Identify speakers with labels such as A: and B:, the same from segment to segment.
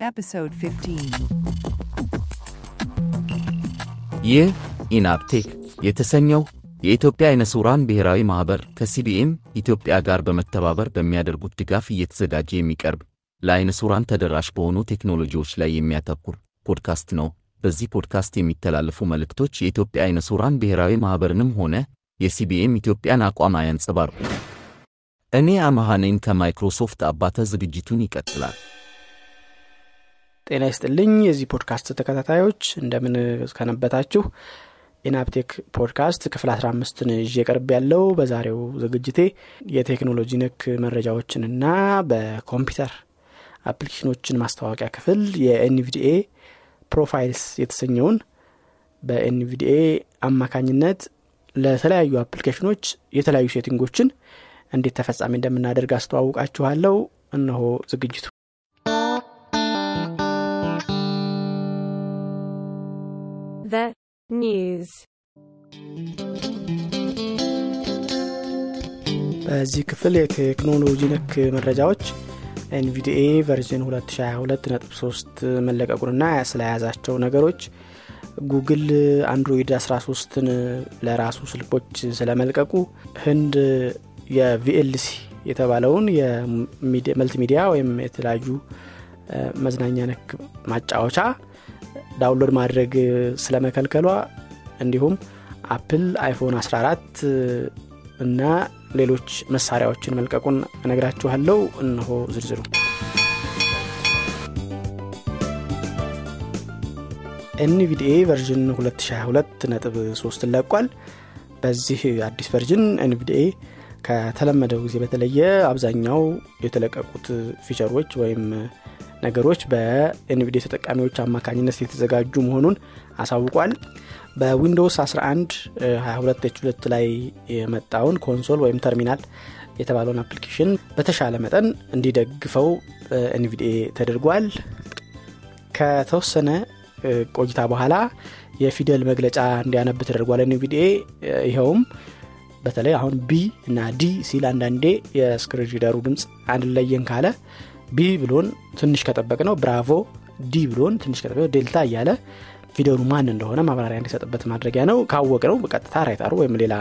A: Episode 15.
B: ይህ ኢናብቴክ የተሰኘው የኢትዮጵያ አይነ ሥውራን ብሔራዊ ማኅበር ከሲቢኤም ኢትዮጵያ ጋር በመተባበር በሚያደርጉት ድጋፍ እየተዘጋጀ የሚቀርብ ለአይነ ሥውራን ተደራሽ በሆኑ ቴክኖሎጂዎች ላይ የሚያተኩር ፖድካስት ነው። በዚህ ፖድካስት የሚተላለፉ መልእክቶች የኢትዮጵያ አይነ ሥውራን ብሔራዊ ማኅበርንም ሆነ የሲቢኤም ኢትዮጵያን አቋም አያንጸባርቁም። እኔ ነኝ ከማይክሮሶፍት አባተ። ዝግጅቱን ይቀጥላል።
C: ጤና ይስጥልኝ የዚህ ፖድካስት ተከታታዮች እንደምን ሰነበታችሁ። ኢናፕቴክ ፖድካስት ክፍል 15ን ይዤ ቀርቤያለው በዛሬው ዝግጅቴ የቴክኖሎጂ ነክ መረጃዎችንና በኮምፒውተር application ኦችን ማስታወቂያ ክፍል የ NVDA profiles የተሰኘውን በ NVDA አማካኝነት ለተለያዩ application ኦች የተለያዩ setting ኦችን እንዴት ተፈጻሚ እንደምናደርግ አስተዋውቃችኋለሁ። እነሆ ዝግጅቱ።
D: The news.
C: በዚህ ክፍል የቴክኖሎጂ ነክ መረጃዎች NVDA version 2022.3 መለቀቁንና ስለያዛቸው ነገሮች Google Android 13ን ለራሱ ስልኮች ስለመልቀቁ ህንድ የ VLC የተባለውን የመልቲሚዲያ ወይም የተለያዩ መዝናኛ ነክ ማጫወቻ download ማድረግ ስለመከልከሏ እንዲሁም Apple iPhone 14 እና ሌሎች መሳሪያዎችን መልቀቁን እነግራችኋለሁ። እነሆ ዝርዝሩ። NVDA version 2022.3 ለቋል። በዚህ አዲስ version NVDA ከተለመደው ጊዜ በተለየ አብዛኛው የተለቀቁት feature ኦች ወይም ነገሮች በ NVDA ተጠቃሚዎች አማካኝነት የተዘጋጁ መሆኑን አሳውቋል። በ Windows 11 22 ላይ የመጣውን console ወይም ተርሚናል የተባለውን application በተሻለ መጠን እንዲደግፈው NVDA ተደርጓል። ከተወሰነ ቆይታ በኋላ የፊደል መግለጫ እንዲያነብ ተደርጓል NVDA። ይኸውም በተለይ አሁን B እና D ሲል አንዳንዴ የ screen reader ኡ ድምፅ አልለየን ካለ B ብሎን ትንሽ ከጠበቅነው bravo D ብሎን ትንሽ ከጠበቅ ዴልታ እያለ ፊደሉ ማን እንደሆነ ማብራሪያ እንዲሰጥበት ማድረጊያ ነው። ካወቅነው በቀጥታ right arrow ወይም ሌላ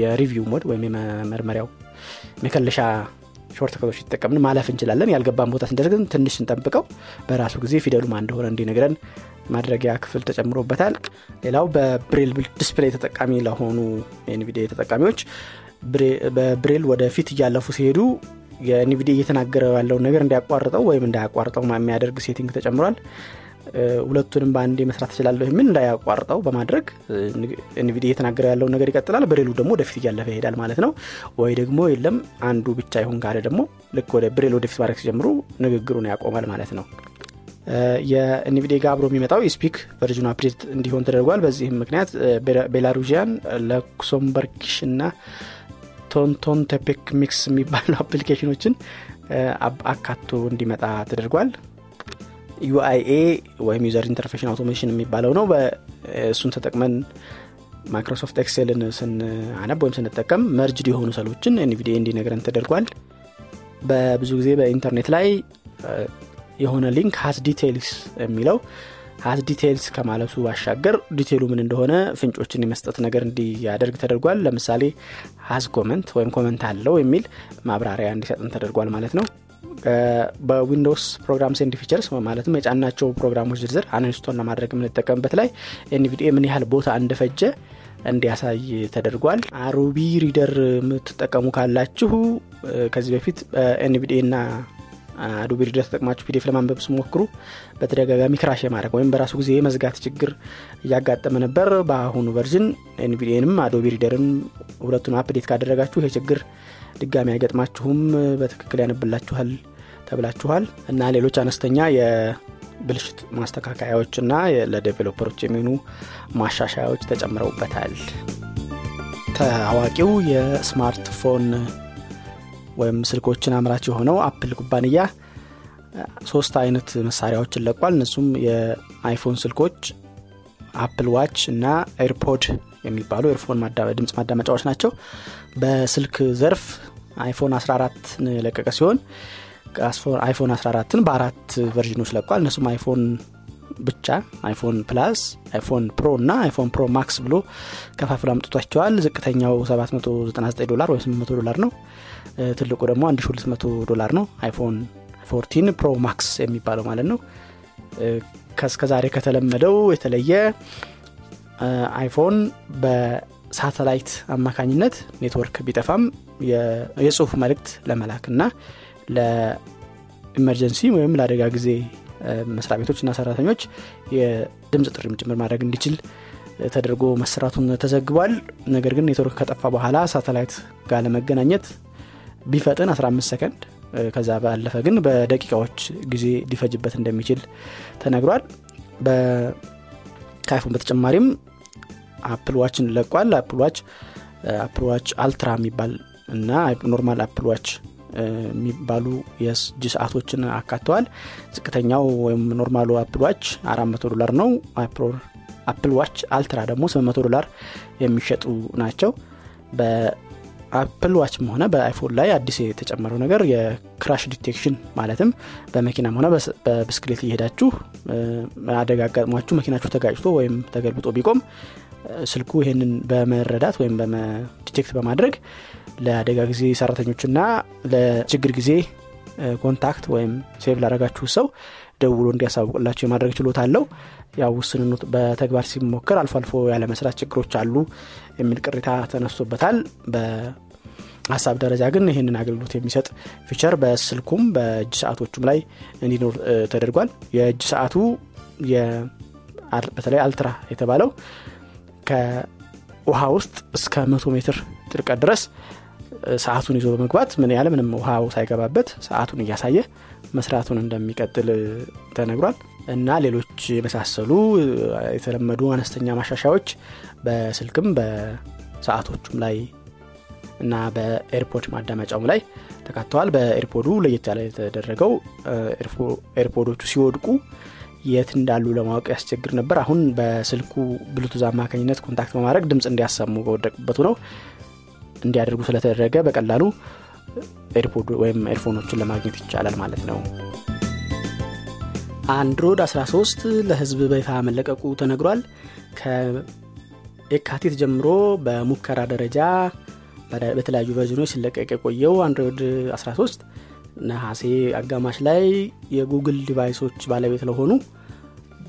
C: የ review mode ወይም የመመርመሪያው መከለሻ shortcut ኦች ስንጠቀም ማለፍ እንችላለን። ያልገባን ቦታ ስንደርስ ትንሽ ስንጠብቀው በራሱ ጊዜ ፊደሉ ማን እንደሆነ እንዲነግረን ማድረጊያ ክፍል ተጨምሮበታል። ሌላው በ Braille display ተጠቃሚ ለሆኑ የ NVDA ተጠቃሚዎች በብሬል ወደፊት እያለፉ ሲሄዱ የ NVDA እየተናገረ ያለውን ነገር እንዲያቋርጠው ወይም እንዳያቋርጠው የሚያደርግ setting ተጨምሯል። ሁለቱንም በአንዴ መስራት ትችላለሁ የሚል እንዳያቋርጠው በማድረግ NVDA እየተናገረ ያለውን ነገር ይቀጥላል። ብሬሉ ደግሞ ወደፊት እያለፈ ይሄዳል ማለት ነው። ወይ ደግሞ የለም አንዱ ብቻ ይሁን ካለ ደግሞ ልክ ወደ ብሬል ወደፊት ማድረግ ሲጀምሩ ንግግሩን ያቆማል ማለት ነው። የ NVDA ጋር አብሮ የሚመጣው የ eSpeak version ኡ update እንዲሆን ተደርጓል። በዚህም ምክንያት Belarusian Luxembourgish እና Totontepec Mixe የሚባሉ application ኦችን አካቶ እንዲመጣ ተደርጓል። UIA ወይም user interface automation የሚባለው ነው። እሱን ተጠቅመን Microsoft Excel ን ስናነብ ወይም ስንጠቀም merged የሆኑ cell ኦችን NVDA እንዲነግረን ተደርጓል። በብዙ ጊዜ በኢንተርኔት ላይ የሆነ link has details የሚለው has details ከማለቱ ባሻገር detail ኡ ምን እንደሆነ ፍንጮችን የመስጠት ነገር እንዲያደርግ ተደርጓል። ለምሳሌ has comment ወይም comment አለው የሚል ማብራሪያ እንዲሰጥን ተደርጓል ማለት ነው። በ Windows Programs and Features ማለትም የጫናቸው ፕሮግራሞች ዝርዝር uninstall ለማድረግ የምንጠቀምበት ላይ NVDA ምን ያህል ቦታ እንደፈጀ እንዲያሳይ ተደርጓል። Adobe Reader የምትጠቀሙ ካላችሁ ከዚህ በፊት NVDA እና Adobe Reader ተጠቅማችሁ PDF ለማንበብ ስትሞክሩ በተደጋጋሚ crash የማድረግ ወይም በራሱ ጊዜ የመዝጋት ችግር እያጋጠመ ነበር። በአሁኑ version NVDA ንም Adobe Reader ን ሁለቱን update ካደረጋችሁ ይህ ችግር ድጋሚ አይገጥማችሁም፣ በትክክል ያነብላችኋል ተብላችኋል እና ሌሎች አነስተኛ የብልሽት ማስተካከያዎች እና ለ developer ኦች የሚሆኑ ማሻሻያዎች ተጨምረውበታል። ታዋቂው የስማርትፎን ወይም ስልኮችን አምራች የሆነው Apple ኩባንያ ሶስት አይነት መሳሪያዎችን ለቋል። እነሱም የ iPhone ስልኮች፣ Apple Watch እና AirPod የሚባሉ earphone ድምፅ ማዳመጫዎች ናቸው። በስልክ ዘርፍ iPhone 14 የለቀቀ ሲሆን iPhone 14ን በአራት version ኖች ለቋል እነሱም iPhone ብቻ iPhone Plus iPhone Pro እና iPhone Pro Max ብሎ ከፋፍሎ አምጥቷቸዋል። ዝቅተኛው 799 ዶላር ወይ 800 ዶላር ነው። ትልቁ ደግሞ 1200 ዶላር ነው። iPhone 14 Pro Max የሚባለው ማለት ነው። ከእስከዛሬ ከተለመደው የተለየ iPhone በሳተላይት አማካኝነት ኔትወርክ ቢጠፋም የጽሁፍ መልእክት ለመላክ እና ለ emergency ወይም ለአደጋ ጊዜ መስሪያ ቤቶች እና ሰራተኞች የድምፅ ጥሪም ጭምር ማድረግ እንዲችል ተደርጎ መሰራቱን ተዘግቧል። ነገር ግን ኔትወርክ ከጠፋ በኋላ ሳተላይት ጋር ለመገናኘት ቢፈጥን 15 ሰከንድ ከዛ ባለፈ ግን በደቂቃዎች ጊዜ ሊፈጅበት እንደሚችል ተነግሯል። ከ iPhone በተጨማሪም Apple Watch ን ለቋል። Apple Watch Apple Watch Ultra የሚባል እና normal Apple Watch የሚባሉ የእጅ ሰዓቶችን አካተዋል። ዝቅተኛው ወይም normal ኡ Apple Watch 400 ዶላር ነው። Apple Watch Ultra ደግሞ 800 ዶላር የሚሸጡ ናቸው። በ Apple Watch ም ሆነ በ iPhone ላይ አዲስ የተጨመረው ነገር የ crash detection ማለትም በመኪናም ሆነ በብስክሌት እየሄዳችሁ አደጋ አጋጥሟችሁ መኪናችሁ ተጋጭቶ ወይም ተገልብጦ ቢቆም ስልኩ ይህንን በመረዳት ወይም detect በማድረግ ለአደጋ ጊዜ ሰራተኞችና ለችግር ጊዜ contact ወይም save ላረጋችሁ ሰው ደውሎ እንዲያሳውቅላቸው የማድረግ ችሎታ አለው። ያው ውስንነት በተግባር ሲሞከር አልፎ አልፎ ያለመስራት ችግሮች አሉ የሚል ቅሬታ ተነስቶበታል። በሀሳብ ደረጃ ግን ይህንን አገልግሎት የሚሰጥ feature በስልኩም በእጅ ሰዓቶቹም ላይ እንዲኖር ተደርጓል። የእጅ ሰዓቱ በተለይ Ultra የተባለው ከውሃ ውስጥ እስከ መቶ ሜትር ጥልቀት ድረስ ሰዓቱን ይዞ በመግባት ምን ያለ ምንም ውሃው ሳይገባበት ሰዓቱን እያሳየ መስራቱን እንደሚቀጥል ተነግሯል። እና ሌሎች የመሳሰሉ የተለመዱ አነስተኛ ማሻሻያዎች በስልክም በሰዓቶቹም ላይ እና በ AirPod ማዳመጫውም ላይ ተካተዋል። በ AirPod ኡ ለየት ያለ የተደረገው AirPod ኦቹ ሲወድቁ የት እንዳሉ ለማወቅ ያስቸግር ነበር። አሁን በስልኩ ብሉቱዝ አማካኝነት contact በማድረግ ድምፅ እንዲያሰሙ በወደቁበት ሆነው እንዲያደርጉ ስለተደረገ በቀላሉ AirPod ወይም earphone ኦችን ለማግኘት ይቻላል ማለት ነው። Android 13 ለህዝብ በይፋ መለቀቁ ተነግሯል። ከየካቲት ጀምሮ በሙከራ ደረጃ በተለያዩ version ኖች ሲለቀቅ የቆየው Android 13 ነሐሴ አጋማሽ ላይ የ Google device ኦች ባለቤት ለሆኑ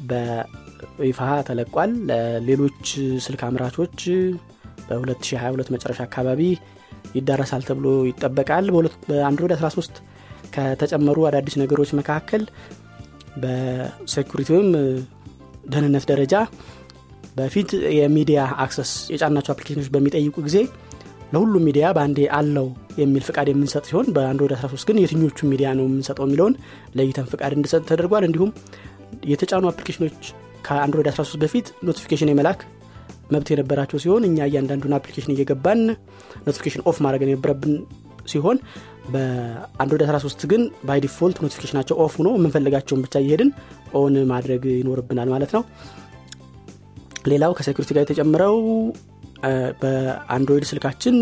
C: በይፋ ተለቋል። ለሌሎች ስልክ አምራቾች በ2022 መጨረሻ አካባቢ ይዳረሳል ተብሎ ይጠበቃል። በ Android 13 ከተጨመሩ አዳዲስ ነገሮች መካከል በ security ወይም ደህንነት ደረጃ በፊት የሚዲያ access የጫናቸው application ኖች በሚጠይቁ ጊዜ ለሁሉም ሚዲያ በአንዴ allow የሚል ፍቃድ የምንሰጥ ሲሆን በ Android 13 ግን የትኞቹ ሚዲያ ነው የምንሰጠው የሚለውን ለይተን ፍቃድ እንዲሰጥ ተደርጓል። እንዲሁም የተጫኑ application ኖች ከ Android 13 በፊት notification የመላክ መብት የነበራቸው ሲሆን እኛ እያንዳንዱን application እየገባን notification off ማድረግ የነበረብን ሲሆን በ Android 13 ግን by default notification ናቸው off ሆኖ የምንፈልጋቸውን ብቻ እየሄድን on ማድረግ ይኖርብናል ማለት ነው። ሌላው ከ security ጋር የተጨመረው በ Android ስልካችን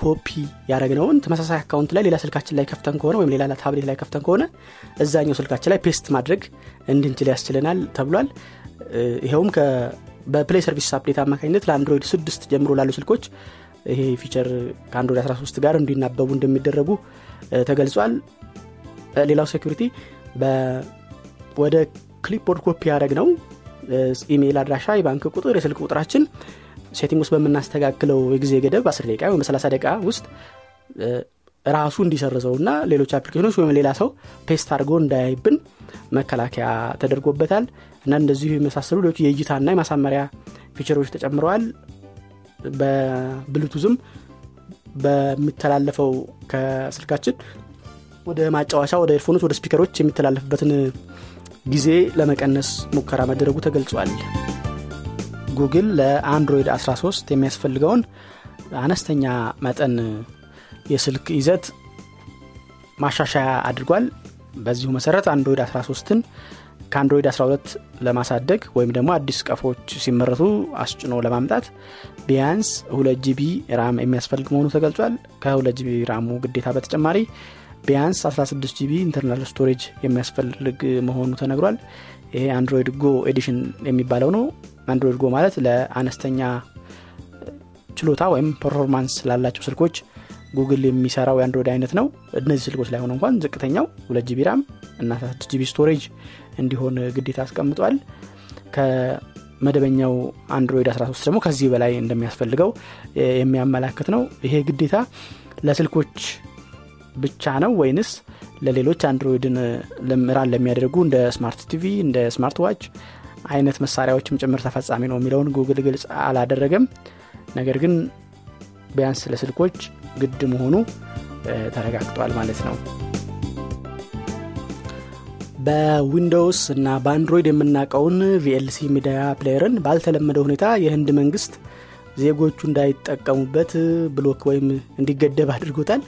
C: ኮፒ ያደረግነውን ተመሳሳይ account ላይ ሌላ ስልካችን ላይ ከፍተን ከሆነ ወይም ሌላ ታብሌት ላይ ከፍተን ከሆነ እዛኛው ስልካችን ላይ paste ማድረግ እንድንችል ያስችለናል ተብሏል። ይኸውም በ Play Service update አማካኝነት ለ Android ስድስት ጀምሮ ላሉ ስልኮች ይሄ feature ከ Android 13 ጋር እንዲናበቡ እንደሚደረጉ ተገልጿል። ሌላው security ወደ clipboard copy ያደረግነው email አድራሻ የባንክ ቁጥር የስልክ ቁጥራችን setting ውስጥ በምናስተካክለው የጊዜ ገደብ በ10 ደቂቃ ወይም በ30 ደቂቃ ውስጥ ራሱ እንዲሰርዘው እና ሌሎች application ኖች ወይም ሌላ ሰው paste አድርጎ እንዳያይብን መከላከያ ተደርጎበታል። እና እንደዚሁ የመሳሰሉ ሌሎች የእይታና የማሳመሪያ feature ኦች ተጨምረዋል። በብሉቱዝም በሚተላለፈው ከስልካችን ወደ ማጫወቻ ወደ earphone ኦች ወደ speaker ኦች የሚተላለፍበትን ጊዜ ለመቀነስ ሙከራ መደረጉ ተገልጿል። Google ለ Android 13 የሚያስፈልገውን አነስተኛ መጠን የስልክ ይዘት ማሻሻያ አድርጓል። በዚሁ መሰረት Android 13ን ከ Android 12 ለማሳደግ ወይም ደግሞ አዲስ ቀፎች ሲመረቱ አስጭኖ ለማምጣት ቢያንስ ሁለት GB RAM የሚያስፈልግ መሆኑ ተገልጿል። ከሁለት GB RAM ኡ ግዴታ በተጨማሪ ቢያንስ 16 GB internal storage የሚያስፈልግ መሆኑ ተነግሯል። ይሄ Android Go edition የሚባለው ነው። Android Go ማለት ለአነስተኛ ችሎታ ወይም performance ላላቸው ስልኮች ጉግል የሚሰራው የ Android አይነት ነው። እነዚህ ስልኮች ላይ ሆነ እንኳን ዝቅተኛው ሁለት GB RAM እና 6 GB storage እንዲሆን ግዴታ አስቀምጧል። ከመደበኛው Android 13 ደግሞ ከዚህ በላይ እንደሚያስፈልገው የሚያመላክት ነው። ይሄ ግዴታ ለስልኮች ብቻ ነው ወይንስ ለሌሎች Android ን run ለሚያደርጉ እንደ smart TV እንደ smart watch አይነት መሳሪያዎችም ጭምር ተፈጻሚ ነው የሚለውን ጉግል ግልጽ አላደረገም። ነገር ግን ቢያንስ ለስልኮች ግድ መሆኑ ተረጋግጧል ማለት ነው። በ Windows እና በ Android የምናውቀውን VLC media player ን ባልተለመደ ሁኔታ የህንድ መንግስት ዜጎቹ እንዳይጠቀሙበት block ወይም እንዲገደብ አድርጎታል።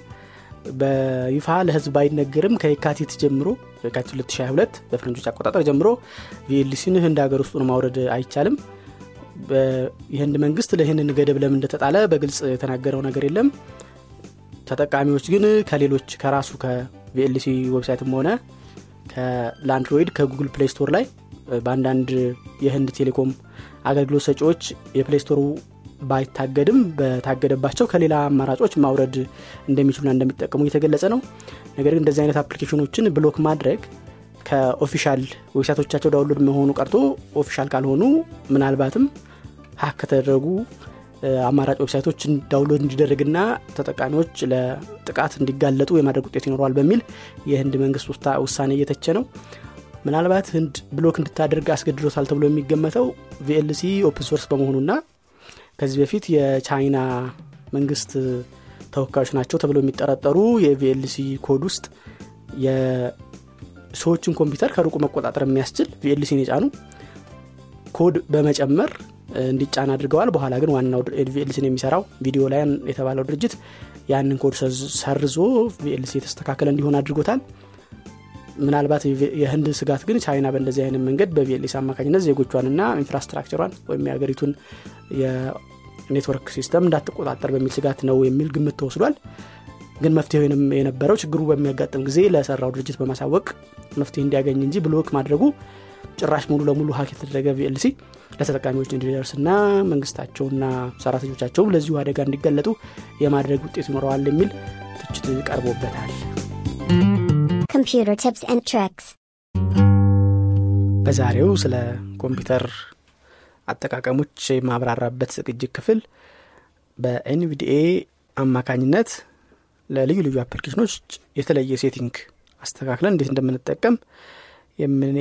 C: በይፋ ለህዝብ ባይነገርም ከየካቲት ጀምሮ የካቲት 2022 በፍረንጆች አቆጣጠር ጀምሮ VLC ን ህንድ ሀገር ውስጡን ማውረድ አይቻልም። የህንድ መንግስት ለይህንን ገደብ ለምን እንደተጣለ በግልጽ የተናገረው ነገር የለም ተጠቃሚዎች ግን ከሌሎች ከራሱ ከ VLC website ም ሆነ ለ Android ከ Google Play Store ላይ በአንዳንድ የህንድ ቴሌኮም አገልግሎት ሰጪዎች የ Play Store ኡ ባይታገድም በታገደባቸው ከሌላ አማራጮች ማውረድ እንደሚችሉና እንደሚጠቀሙ እየተገለጸ ነው። ነገር ግን እንደዚህ አይነት application ኦችን block ማድረግ ከ official website ኦቻቸው download መሆኑ ቀርቶ official ካልሆኑ ምናልባትም hack ከተደረጉ አማራጭ website ኦች download እንዲደረግና ተጠቃሚዎች ለጥቃት እንዲጋለጡ የማድረግ ውጤት ይኖረዋል በሚል የህንድ መንግስት ውሳኔ እየተቸ ነው። ምናልባት ህንድ block እንድታደርግ አስገድዶታል ተብሎ የሚገመተው VLC open source በመሆኑና ከዚህ በፊት የቻይና መንግስት ተወካዮች ናቸው ተብሎ የሚጠረጠሩ የ VLC code ውስጥ የሰዎችን ኮምፒውተር ከሩቁ መቆጣጠር የሚያስችል VLC ን የጫኑ ኮድ በመጨመር እንዲጫን አድርገዋል። በኋላ ግን ዋናው VLC ን የሚሰራው VideoLAN የተባለው ድርጅት ያንን ኮድ ሰርዞ VLC የተስተካከለ እንዲሆን አድርጎታል። ምናልባት የህንድ ስጋት ግን ቻይና በእንደዚህ አይነት መንገድ በ VLC አማካኝነት ዜጎቿንና infrastructure ዋን ወይም የሀገሪቱን የ network system እንዳትቆጣጠር በሚል ስጋት ነው የሚል ግምት ተወስዷል። ግን መፍትሄው የነበረው ችግሩ በሚያጋጥም ጊዜ ለሰራው ድርጅት በማሳወቅ መፍትሄ እንዲያገኝ እንጂ ብሎክ ማድረጉ ጭራሽ ሙሉ ለሙሉ ሀክ የተደረገ ቪኤልሲ ለተጠቃሚዎች እንዲደርስና መንግስታቸውና ሰራተኞቻቸውም ለዚሁ አደጋ እንዲገለጡ የማድረግ ውጤት ይኖረዋል የሚል ትችት ቀርቦበታል
A: Computer tips and tricks.
C: በዛሬው ስለ ኮምፒውተር አጠቃቀሞች የማብራራበት ዝግጅት ክፍል በ NVDA አማካኝነት ለልዩ ልዩ application ኦች የተለየ setting አስተካክለን እንዴት እንደምንጠቀም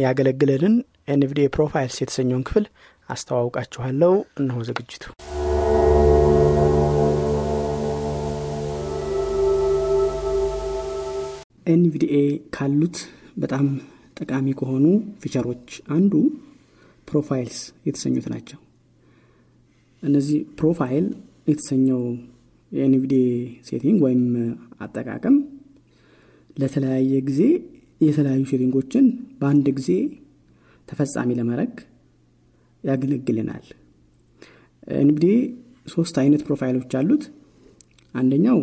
C: ያገለግለንን NVDA profiles የተሰኘውን ክፍል አስተዋውቃችኋለሁ። እነሆ ዝግጅቱ። NVDA ካሉት በጣም ጠቃሚ ከሆኑ feature ኦች አንዱ profiles የተሰኙት ናቸው። እነዚህ profile የተሰኘው የ NVDA setting ወይም አጠቃቀም ለተለያየ ጊዜ የተለያዩ setting ኦችን በአንድ ጊዜ ተፈጻሚ ለማድረግ ያገለግልናል። NVDA ሶስት አይነት profile ኦች አሉት። አንደኛው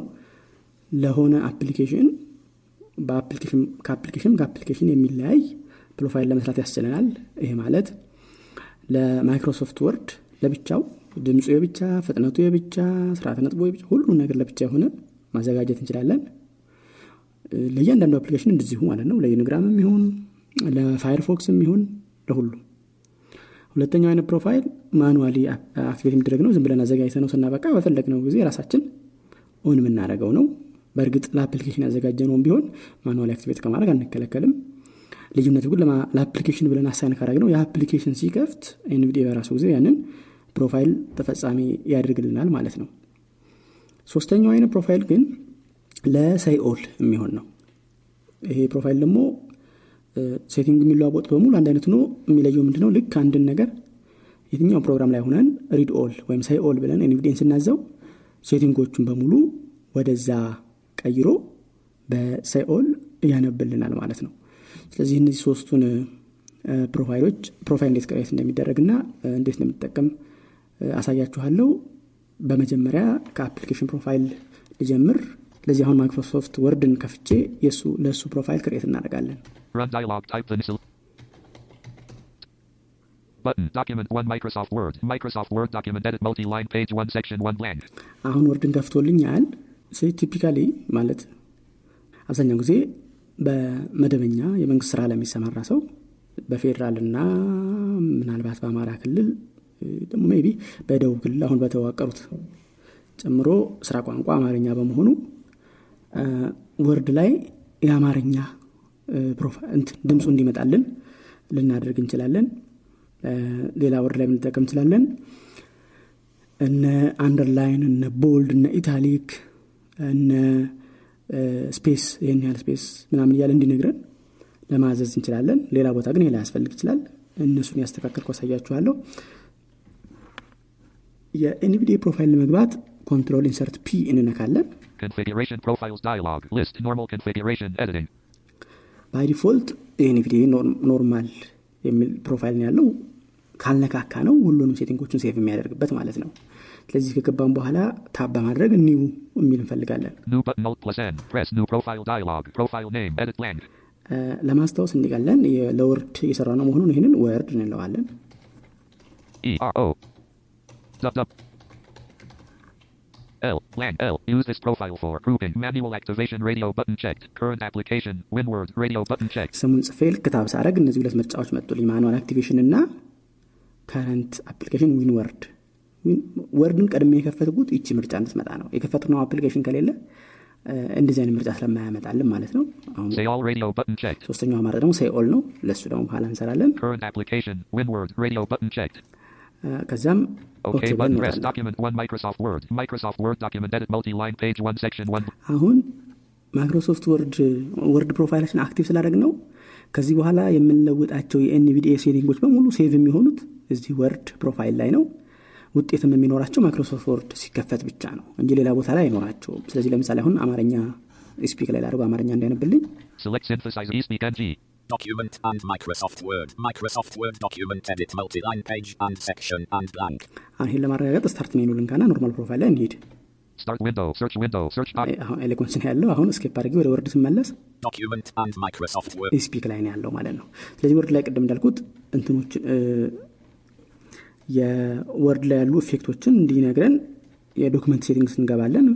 C: ለሆነ application ከ application ከ application የሚለያይ profile ለመስራት ያስችለናል። ይሄ ማለት ለ Microsoft Word ለብቻው ድምፁ የብቻ ፍጥነቱ የብቻ ስርዓተ ነጥቦ የብቻ ሁሉን ነገር ለብቻ የሆነ ማዘጋጀት እንችላለን ለእያንዳንዱ application እንደዚሁ ማለት ነው። ለ Unigram ይሁን ለ Firefox ይሁን ለሁሉ ሁለተኛው አይነት profile manually activate የሚደረግ ነው። ዝም ብለን አዘጋጅተነው ስናበቃ በፈለግነው ጊዜ ራሳችን on የምናደረገው ነው። በእርግጥ ለ application ያዘጋጀነውን ቢሆን manually activate ከማድረግ አንከለከልም። ልዩነቱ ግን ለ application ብለን assign ካረግነው የ application ሲከፍት NVDA በራሱ ጊዜ ያንን profile ተፈጻሚ ያደርግልናል ማለት ነው። ሶስተኛው አይነት profile ግን ለ say all የሚሆን ነው። ይሄ profile ደግሞ setting የሚለዋወጥ በሙሉ አንድ አይነት ሆኖ የሚለየው ምንድነው? ልክ አንድን ነገር የትኛው ፕሮግራም ላይ ሆነን read all ወይም say all ብለን NVDA ን ስናዘው setting ኦቹን በሙሉ ወደዛ ቀይሮ በ say all ያነብልናል ማለት ነው። ስለዚህ እነዚህ ሶስቱን profile ኦች profile እንዴት create እንደሚደረግ ና እንዴት እንደሚጠቀም አሳያችኋለሁ። በመጀመሪያ ከ application profile ልጀምር ስለዚህ አሁን Microsoft Word ን ከፍቼ የሱ ለእሱ profile create እናደርጋለን
E: Run dialog. Type the initial. Button. Document 1 Microsoft Word. Microsoft Word document edit multi-line page 1 section 1 blank.
C: አሁን Word ን ከፍቶልኛል typically ማለት አብዛኛው ጊዜ በመደበኛ የመንግስት ስራ ለሚሰማራ ሰው በፌዴራል እና ምናልባት በአማራ ክልል ደግሞ maybe በደቡብ ክልል አሁን በተዋቀሩት ጨምሮ ስራ ቋንቋ አማርኛ በመሆኑ Word ላይ የአማርኛ ድምፁ እንዲመጣልን ልናደርግ እንችላለን። ሌላ Word ላይ ልንጠቀም እንችላለን። እነ underline እነ bold እነ italic እነ space ይህን ያህል space ምናምን እያለ እንዲነግረን ለማዘዝ እንችላለን። ሌላ ቦታ ግን ይሄ ላያስፈልግ ይችላል። እነሱን ያስተካከል ያሳያችኋለሁ የ NVDA profile ለመግባት Control Insert P እንነካለን
E: Configuration profiles dialog. List normal configuration editing.
C: By default የ NVDA normal የሚል profile ነው ያለው። ካልነካካ ነው ሁሉንም setting ኦቹን save የሚያደርግበት ማለት ነው። ስለዚህ ከገባም በኋላ tab በማድረግ new የሚል እንፈልጋለን. ለማስታወስ እንዲቀለን ለ Word የሰራ ነው መሆኑን ይህንን Word እንለዋለን
E: E R O. Dub dub. L. Blank L. Use this profile for grouping. Manual activation radio button checked. Current application. Winword radio button checked.
C: ስሙን ጽፌ ልክ tab ሳረግ እነዚህ ሁለት ምርጫዎች መጡልኝ manual activation እና current application Winword Word ን ቀድሜ የከፈትኩት ይቺ ምርጫ እንድትመጣ ነው የከፈትነው application ከሌለ እንደዚህ አይነት ምርጫ ስለማያመጣልን ማለት ነው አሁን
E: Say all radio button checked.
C: ሶስተኛው አማራጭ ደግሞ say all ነው ለእሱ ደግሞ በኋላ እንሰራለን ከዛም OK
E: OK
C: ብለን
E: button press.
C: እንወጣለን
E: Document 1 Microsoft Word. Microsoft Word document edit multi-line page 1 section 1.
C: አሁን Microsoft Word Word profile ኣችን active ስላደረግ ነው ከዚህ በኋላ የምንለውጣቸው የ NVDA setting ኦች በሙሉ save የሚሆኑት እዚህ Word profile ላይ ነው ውጤትም የሚኖራቸው Microsoft Word ሲከፈት ብቻ ነው እንጂ ሌላ ቦታ ላይ አይኖራቸውም ስለዚህ ለምሳሌ አሁን አማርኛ eSpeak ላይ ላደርገው አማርኛ እንዳያነብልኝ
F: Document 1 Microsoft Word. Microsoft Word document edit multi-line page 1 section 1 blank.
C: አሁን ይህን ለማረጋገጥ start menu ልንካና normal profile ላይ እንሂድ
E: Start window. Search window. Search doc.
C: አሁን Eloquence ነው ያለው አሁን escape አድርጌ ወደ Word ስመለስ
F: Document 1 Microsoft Word.
C: eSpeak ላይ ነው ያለው ማለት ነው ስለዚህ Word ላይ ቅድም እንዳልኩት እንትኖች የ Word ላይ ያሉ effect ኦችን እንዲነግረን የ document settings እንገባለን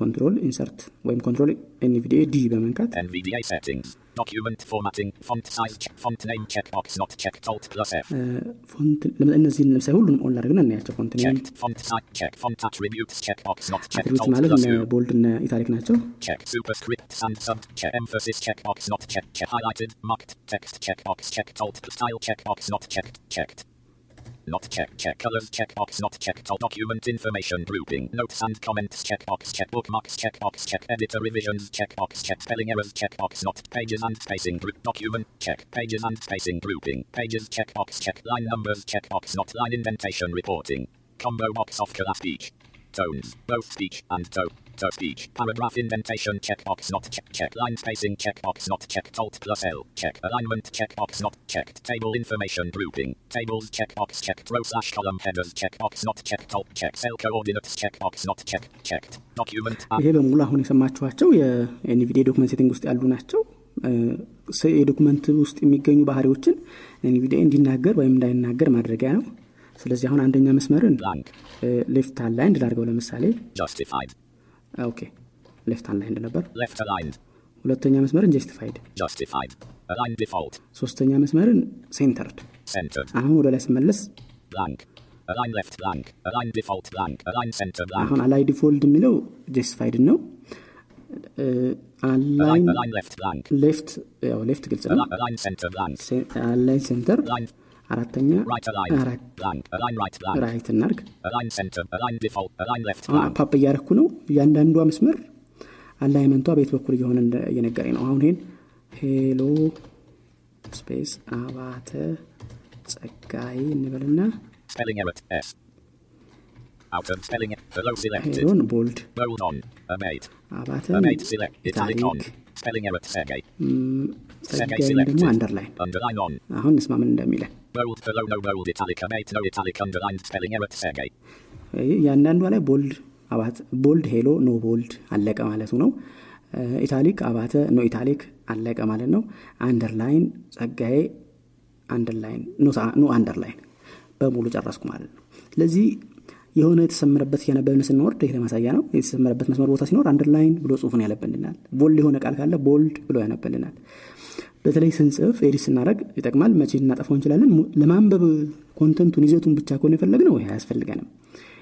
C: Control Insert ወይም Control NVDA D በመንካት
F: NVDA settings. Document formatting. Font size check. Font name checkbox not checked. Alt plus F.
C: ፎንት እነዚህን ለምሳሌ ሁሉንም ኦን ላድርግና እናያቸው ፎንት ኔም
F: Checked. Font size check. Font attributes checkbox not checked.
C: አትሪቢዩት
F: Alt
C: ማለት
F: plus
C: እነ
F: U.
C: ቦልድ እነ ኢታሊክ ናቸው
F: Check. Superscripts and sub. Check. Emphasis checkbox not checked. Check. Highlighted. Marked. Text checkbox checked. Alt plus style checkbox not checked. not checked. Check colors checkbox not checked. Alt document information grouping. Notes and comments checkbox check. Bookmarks checkbox check. Editor revisions checkbox check. Spelling errors checkbox not. Pages and spacing group. Document check. Pages and spacing grouping. Pages checkbox check. Line numbers checkbox not. Line indentation reporting. Combo box off color speech. Tones. Both speech and to To speech. Paragraph indentation checkbox not check. Check. Line spacing checkbox not checked. Alt plus L. Check. Alignment checkbox not checked. Table information grouping. Tables checkbox checked. Row slash column headers checkbox not checked. Alt check. Cell coordinates checkbox not checked. Checked. Document.
C: ይሄ በሙሉ አሁን የሰማችኋቸው የኤንቪዲኤ ዶክመንት ሴቲንግ ውስጥ ያሉ ናቸው ስ- የዶክመንት ውስጥ የሚገኙ ባህሪዎችን ኤንቪዲኤ እንዲናገር ወይም እንዳይናገር ማድረጊያ ነው ስለዚህ አሁን አንደኛ መስመርን
F: Blank.
C: ሌፍት አላይንድ ላድርገው ለምሳሌ
F: Justified.
C: okay left aligned ነበር
F: Left aligned.
C: ሁለተኛ መስመርን justified
F: Justified. Align default.
C: ሶስተኛ መስመርን
F: centered.
C: አሁን ወደ ላይ ስመለስ
F: Blank. Align left blank. Align default blank. Align center blank.
C: አሁን አላይ default የሚለው justified ነው
F: align. Left
C: ግልጽ ነው.
F: Align center
C: አራተኛ.
F: Right
C: እናርግ አሁን.
F: Up
C: up እያረኩ ነው እያንዳንዷ መስመር alignment ኧቷ ቤት በኩል እየሆነ እየነገረኝ ነው አሁን ይሄን hello space አባተ ጸጋይ እንበልና.
F: Hello
C: ን bold
F: Bold on. italic Spelling error.
C: Tsegaye. Tsegaye
F: selected.
C: underline
F: Underline on.
C: አሁን እንስማምን እንደሚለን
F: Bold hello no bold italic. Abate no italic underlined. Spelling error. Tsegaye.
C: እያንዳንዷ ላይ bold bold hello no bold አለቀ ማለቱ ነው italic አባተ no italic አለቀ ማለት ነው underline ጸጋዬ underline no underline በሙሉ ጨረስኩ ማለት ነው ስለዚህ የሆነ የተሰመረበት እያነበብን ስንወርድ ይህ ለማሳያ ነው። የተሰመረበት መስመር ቦታ ሲኖር underline ብሎ ጽሁፉን ያለብልናል bold የሆነ ቃል ካለ bold ብሎ ያነብልናል። በተለይ ስንጽፍ edit ስናደረግ ይጠቅማል። መቼ ልናጠፋው እንችላለን? ለማንበብ content ኡን ይዘቱን ብቻ ከሆነ የፈለግ ነው ይህ አያስፈልገንም።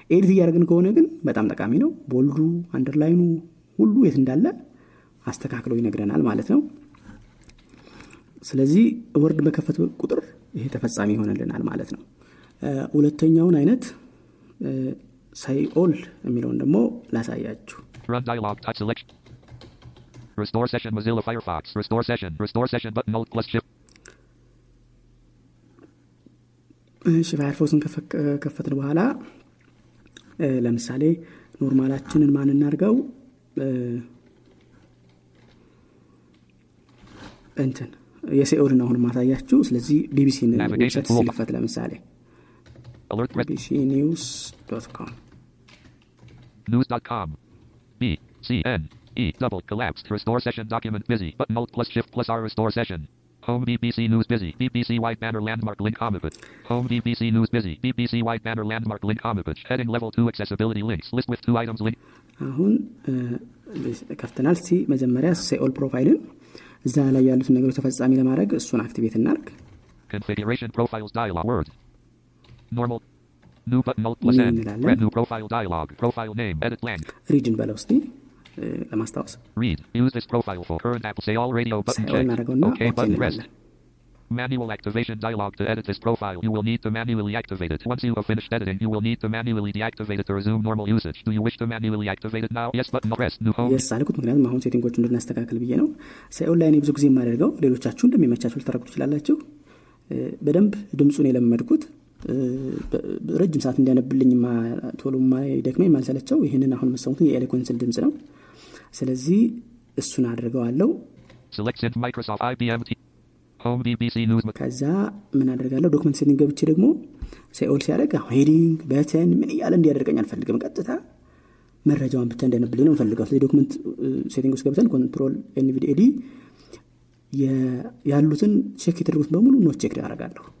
C: edit እያደረግን ከሆነ ግን በጣም ጠቃሚ ነው። bold ኡ underline ኡ ሁሉ የት እንዳለ አስተካክለው ይነግረናል ማለት ነው። ስለዚህ ወርድ በከፈት ቁጥር ይሄ ተፈጻሚ ይሆንልናል ማለት ነው። ሁለተኛውን አይነት ሳይኦል የሚለውን ደግሞ ላሳያችሁ
E: Run dialog. Type selection. Restore session Mozilla Firefox. Restore session. Restore session button alt plus shift.
C: እሺ ፋየርፎክስን ከፈትን በኋላ ለምሳሌ ኖርማላችንን ማን እናርገው እንትን የሴኦልን አሁን ማሳያችሁ ስለዚህ ቢቢሲ ዌብሳይት ሲልፈት ለምሳሌ
E: Alert threat.
C: ቢቢሲ ኒውስ ዶት ኮም
E: News.com. B. C. N. E. Double collapsed. Restore session document busy. Button alt plus shift plus R. Restore session. Home BBC News busy. BBC white banner landmark link homipage. Home BBC News busy. BBC white banner landmark link homipage. Heading level 2 accessibility links. List with two items link.
C: አሁን ከፍተናል ሲ መጀመሪያ ሴኦል ፕሮፋይልን እዛ ላይ ያሉትን ነገሮች ተፈጻሚ ለማድረግ እሱን አክቲቬት እናርግ
E: Configuration profiles dialog. Word. Normal. New button alt plus
C: New
E: N.
C: እንላለን።
E: Red new profile dialog. Profile name. Edit blank.
C: ሪድን በለው እስቲ ለማስታወስ
E: Read. Use this profile for current app. Say all radio button
C: Say all
E: checked.
C: እናደርገውና
E: OK
C: OK
E: button pressed.
C: እንላለን
E: Manual activation dialog to edit this profile. You will need to manually activate it. Once you have finished editing, you will need to manually deactivate it to resume normal usage. Do you wish to manually activate it now? Yes button press. New home.
C: Yes አልኩት ምክንያቱም አሁን setting ኦቹ እንድናስተካከል ብዬ ነው say all ላይ እኔ ብዙ ጊዜ የማደርገው ሌሎቻችሁ እንደሚመቻችሁ ልታረጉ ትችላላችሁ በደንብ ድምፁን የለመድኩት ረጅም ሰዓት እንዲያነብልኝ ቶሎ ማይደክመኝ የማልሰለቸው ይህንን አሁን የምሰሙትን የ Eloquence ድምፅ ነው ስለዚህ እሱን አድርገዋለሁ. ከዛ ምን አደርጋለሁ document setting ገብቼ ደግሞ say all ሲያደርግ heading button ምን እያለ እንዲያደርገኝ አልፈልግም ቀጥታ መረጃውን ብቻ እንዲያነብልኝ ነው ፈልገው ስለዚህ document setting ውስጥ ገብተን Control NVDA D ያሉትን check የተደረጉት በሙሉ not
E: check setting.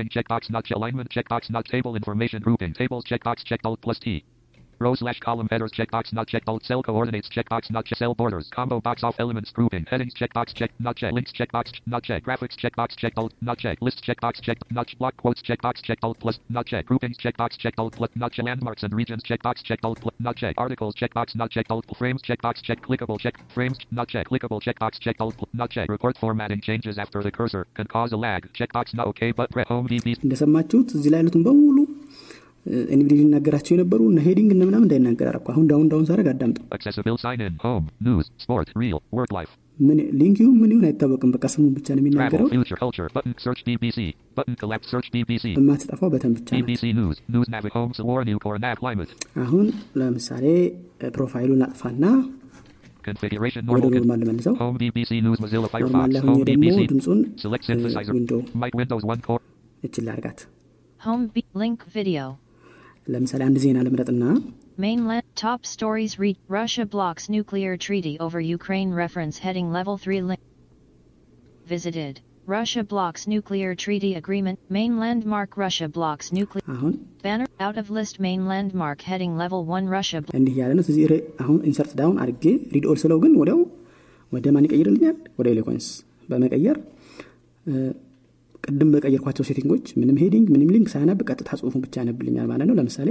E: checkbox not check. Alignment checkbox not table information grouping. Tables checkbox checked. Alt plus T. Row slash column headers checkbox not checked. Alt cell coordinates checkbox not checked. Cell borders combo box off elements grouping. Headings checkbox checked not checked. Links checkbox not checked. Graphics checkbox checked. Alt not checked. List checkbox checked not checked. Block quotes checkbox checked. Alt plus not checked. Groupings checkbox checked. Alt plus not checked. Landmarks and regions checkbox checked. Alt plus not checked. Articles checkbox not checked. Alt frames checkbox checked. Clickable check frames not checked. Clickable checkbox checked. Alt not checked. Report formatting changes after the cursor can cause a lag. Checkbox not okay but press home VB
C: እንደሰማችሁት እዚህ ላይ ያሉትን በሙሉ NVDA ሊናገራቸው የነበሩ እነ heading እነ ምናምን እንዳይናገር አረኩ አሁን down down ሳደርግ አዳምጠው
E: accessible sign in home news sport real work life
C: ምን link ይሁን ምን ይሁን አይታወቅም በቃ ስሙን ብቻ ነው የሚናገረው
E: future culture button search BBC button collapse search BBC
C: የማትጠፋው button ብቻ
E: Climate.
C: አሁን ለምሳሌ profile ኡን አጥፋና
E: Configuration normal. Home BBC News Mozilla Firefox. Home BBC. Select synthesizer. Mic Windows 1 Core.
G: Home B- link video.
C: ለምሳሌ አንድ ዜና ልምረጥና
G: Mainland top stories read Russia blocks nuclear treaty over Ukraine reference heading level 3 link. Visited. Russia blocks nuclear treaty agreement. Main landmark Russia blocks nuclear
C: አሁን
G: banner out of list main landmark heading level 1 Russia
C: እንዲህ ያለ ነው ስለዚህ አሁን ኢንሰርት ዳውን አድርጌ ሪድ ኦል ስለው ግን ወዲያው ወደ ማን ይቀይርልኛል ወደ ኤሌኮንስ በመቀየር ቅድም በቀየርኳቸው ሴቲንጎች ምንም ሄዲንግ ምንም ሊንክ ሳያነብ ቀጥታ ጽሁፉን ብቻ ያነብልኛል ማለት ነው ለምሳሌ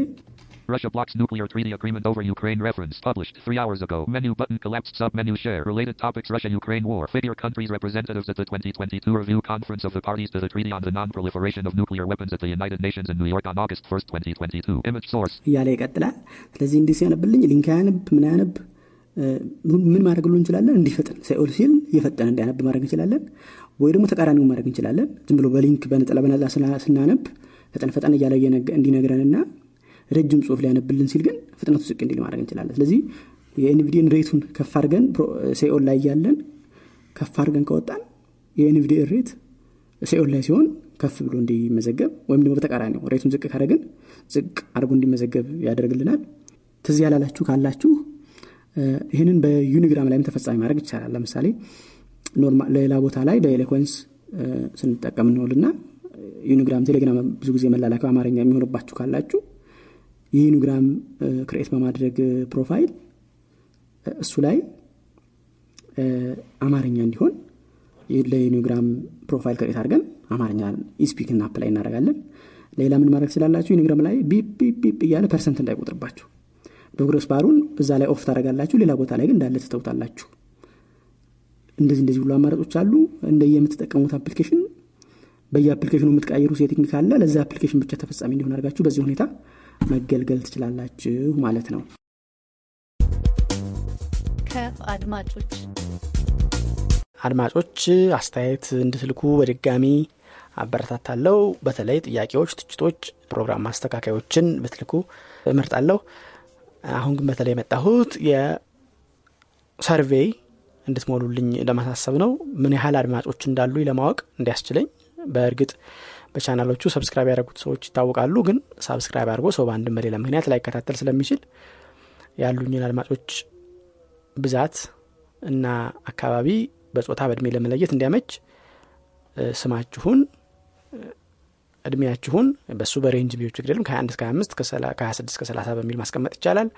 E: Russia blocks nuclear treaty agreement over Ukraine reference. Published three hours ago. Menu button collapsed. Sub-menu share. Related topics Russia-Ukraine war. Figure countries representatives at the 2022 review conference of the parties to the treaty on the non-proliferation of nuclear weapons at the United Nations in New York on August 1st, 2022. Image source.
C: እያለ ይቀጥላል ስለዚህ እንዲህ ሲያነብልኝ ሊንክ ያነብ ምን ያነብ ምን ማድረግ ሁሉ እንችላለን እንዲፈጥን ሳይኦል ሲል እየፈጠነ እንዲያነብ ማድረግ እንችላለን ወይ ደግሞ ተቃራኒው ማድረግ እንችላለን። ዝም ብሎ በ link በነጠላ በነጠላ ስና- ስናነብ ፈጠን ፈጠን እያለ እንዲነግረንና ረጅም ጽሁፍ ሊያነብልን ሲል ግን ፍጥነቱ ዝቅ እንዲል ማድረግ እንችላለን። ስለዚህ የ NVDA ን rate ኡን ከፍ አድርገን say all ላይ እያለን ከፍ አድርገን ከወጣን የ NVDA rate say all ላይ ሲሆን ከፍ ብሎ እንዲመዘገብ ወይም ደግሞ በተቃራኒው rate ኡን ዝቅ ካደረግን ዝቅ አድርጎ እንዲመዘገብ ያደርግልናል። ትዝ ያላላችሁ ካላችሁ ይህንን በዩኒግራም ላይም ተፈጻሚ ማድረግ ይቻላል። ለምሳሌ ሌላ ቦታ ላይ በ Eloquence እ፣ ስንጠቀም እንውልና ዩኒግራም ቴሌግራም ብዙ ጊዜ መላላኪው አማርኛ የሚሆንባችሁ ካላችሁ የዩኒግራም create በማድረግ profile እሱ ላይ አማርኛ እንዲሆን ለዩኒግራም profile create አድርገን አማርኛ eSpeak እና apply እናደርጋለን። ሌላ ምን ማድረግ ስላላችሁ ዩኒግራም ላይ beep እያለ percent እንዳይቆጥርባችሁ። progress bar ኡን እዛ ላይ off ታደርጋላችሁ ሌላ ቦታ ላይ ግን እንዳለ ትተውታላችሁ እንደዚህ እንደዚህ ሁሉ አማራጮች አሉ። እንደ የምትጠቀሙት application በየ application ኡ የምትቀይሩ setting ካለ ለዚ application ብቻ ተፈጻሚ እንዲሆን አድርጋችሁ በዚህ ሁኔታ መገልገል ትችላላችሁ ማለት ነው።
H: ከአድማጮች
C: አድማጮች አስተያየት እንድትልኩ በድጋሚ አበረታታለሁ። በተለይ ጥያቄዎች ትችቶች ፕሮግራም ማስተካከዮችን ብትልኩ እመርጣለሁ። አሁን ግን በተለይ የመጣሁት የ survey እንድትሞሉልኝ ለማሳሰብ ነው። ምን ያህል አድማጮች እንዳሉ ለማወቅ እንዲያስችለኝ። በእርግጥ በቻናሎቹ subscribe ያደረጉት ሰዎች ይታወቃሉ ግን subscribe አድርጎ ሰው በአንድም በሌላ ምክንያት ላይከታተል ስለሚችል ያሉኝን አድማጮች ብዛት እና አካባቢ በጾታ በእድሜ ለመለየት እንዲያመች ስማችሁን እድሜያችሁን በሱ በ range ችግር የለም ከ21 እስከ 25 ከ26 እስከ 30 በሚል ማስቀመጥ ይቻላል።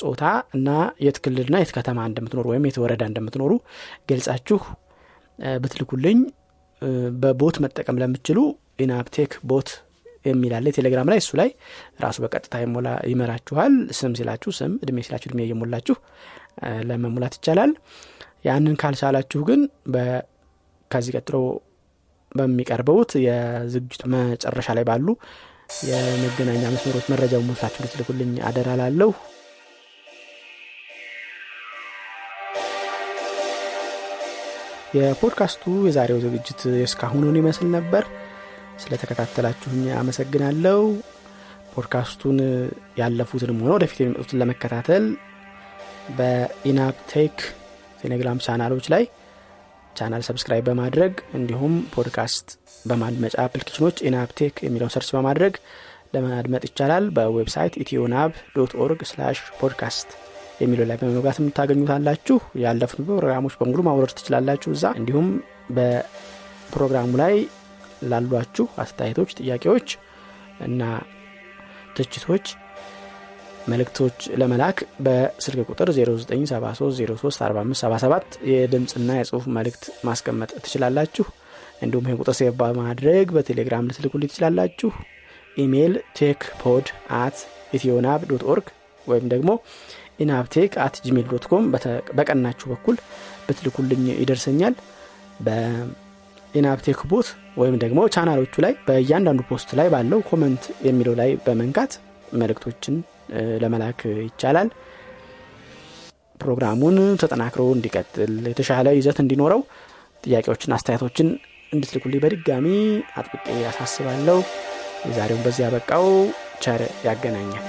C: ጾታ እና የት ክልልና የት ከተማ እንደምትኖሩ ወይም የት ወረዳ እንደምትኖሩ ገልጻችሁ ብትልኩልኝ በ bot መጠቀም ለምችሉ ኢናብቴክ bot የሚል አለ ቴሌግራም ላይ። እሱ ላይ ራሱ በቀጥታ ይሞላ ይመራችኋል። ስም ሲላችሁ ስም እድሜ ሲላችሁ እድሜ እየሞላችሁ ለመሙላት ይቻላል። ያንን ካልቻላችሁ ግን ከዚህ ቀጥሎ በሚቀርበውት የዝግጅቱ መጨረሻ ላይ ባሉ የመገናኛ መስመሮች መረጃ ሞልታችሁ ልትልኩልኝ አደራ የፖድካስቱ የዛሬው ዝግጅት እስካሁኑን ይመስል ነበር። ስለተከታተላችሁኝ አመሰግናለሁ። ፖድካስቱን ያለፉትንም ሆነ ወደፊት የሚመጡትን ለመከታተል በኢናብቴክ ቴሌግራም ቻናሎች ላይ channel subscribe በማድረግ እንዲሁም ፖድካስት በማድመጫ application ኦች ኢናብቴክ የሚለውን search በማድረግ ለማድመጥ ይቻላል። በ website ኢትዮናብ dot org slash podcast የሚለው ላይ በመግባት የምታገኙታላችሁ። ያለፉት ፕሮግራሞች በሙሉ ማውረድ ትችላላችሁ እዛ። እንዲሁም በፕሮግራሙ ላይ ላሏችሁ አስተያየቶች ጥያቄዎች እና ትችቶች መልእክቶች ለመላክ በስልክ ቁጥር 0973034577 የድምፅና የጽሁፍ መልእክት ማስቀመጥ ትችላላችሁ። እንዲሁም ይህን ቁጥር save በማድረግ በቴሌግራም ልትልኩልኝ ትችላላችሁ። email tech pod at ኢትዮናብ dot org ወይም ደግሞ ኢናብቴክ at Gmail dot com በቀናችሁ በኩል ብትልኩልኝ ይደርሰኛል። በኢናብቴክ bot ወይም ደግሞ ቻናሎቹ ላይ በእያንዳንዱ post ላይ ባለው comment የሚለው ላይ በመንካት መልእክቶችን ለመላክ ይቻላል። ፕሮግራሙን ተጠናክሮ እንዲቀጥል የተሻለ ይዘት እንዲኖረው ጥያቄዎችን አስተያየቶችን እንድትልኩልኝ በድጋሚ አጥብቄ ያሳስባለሁ የዛሬውን በዚህ ያበቃው ቸር ያገናኛል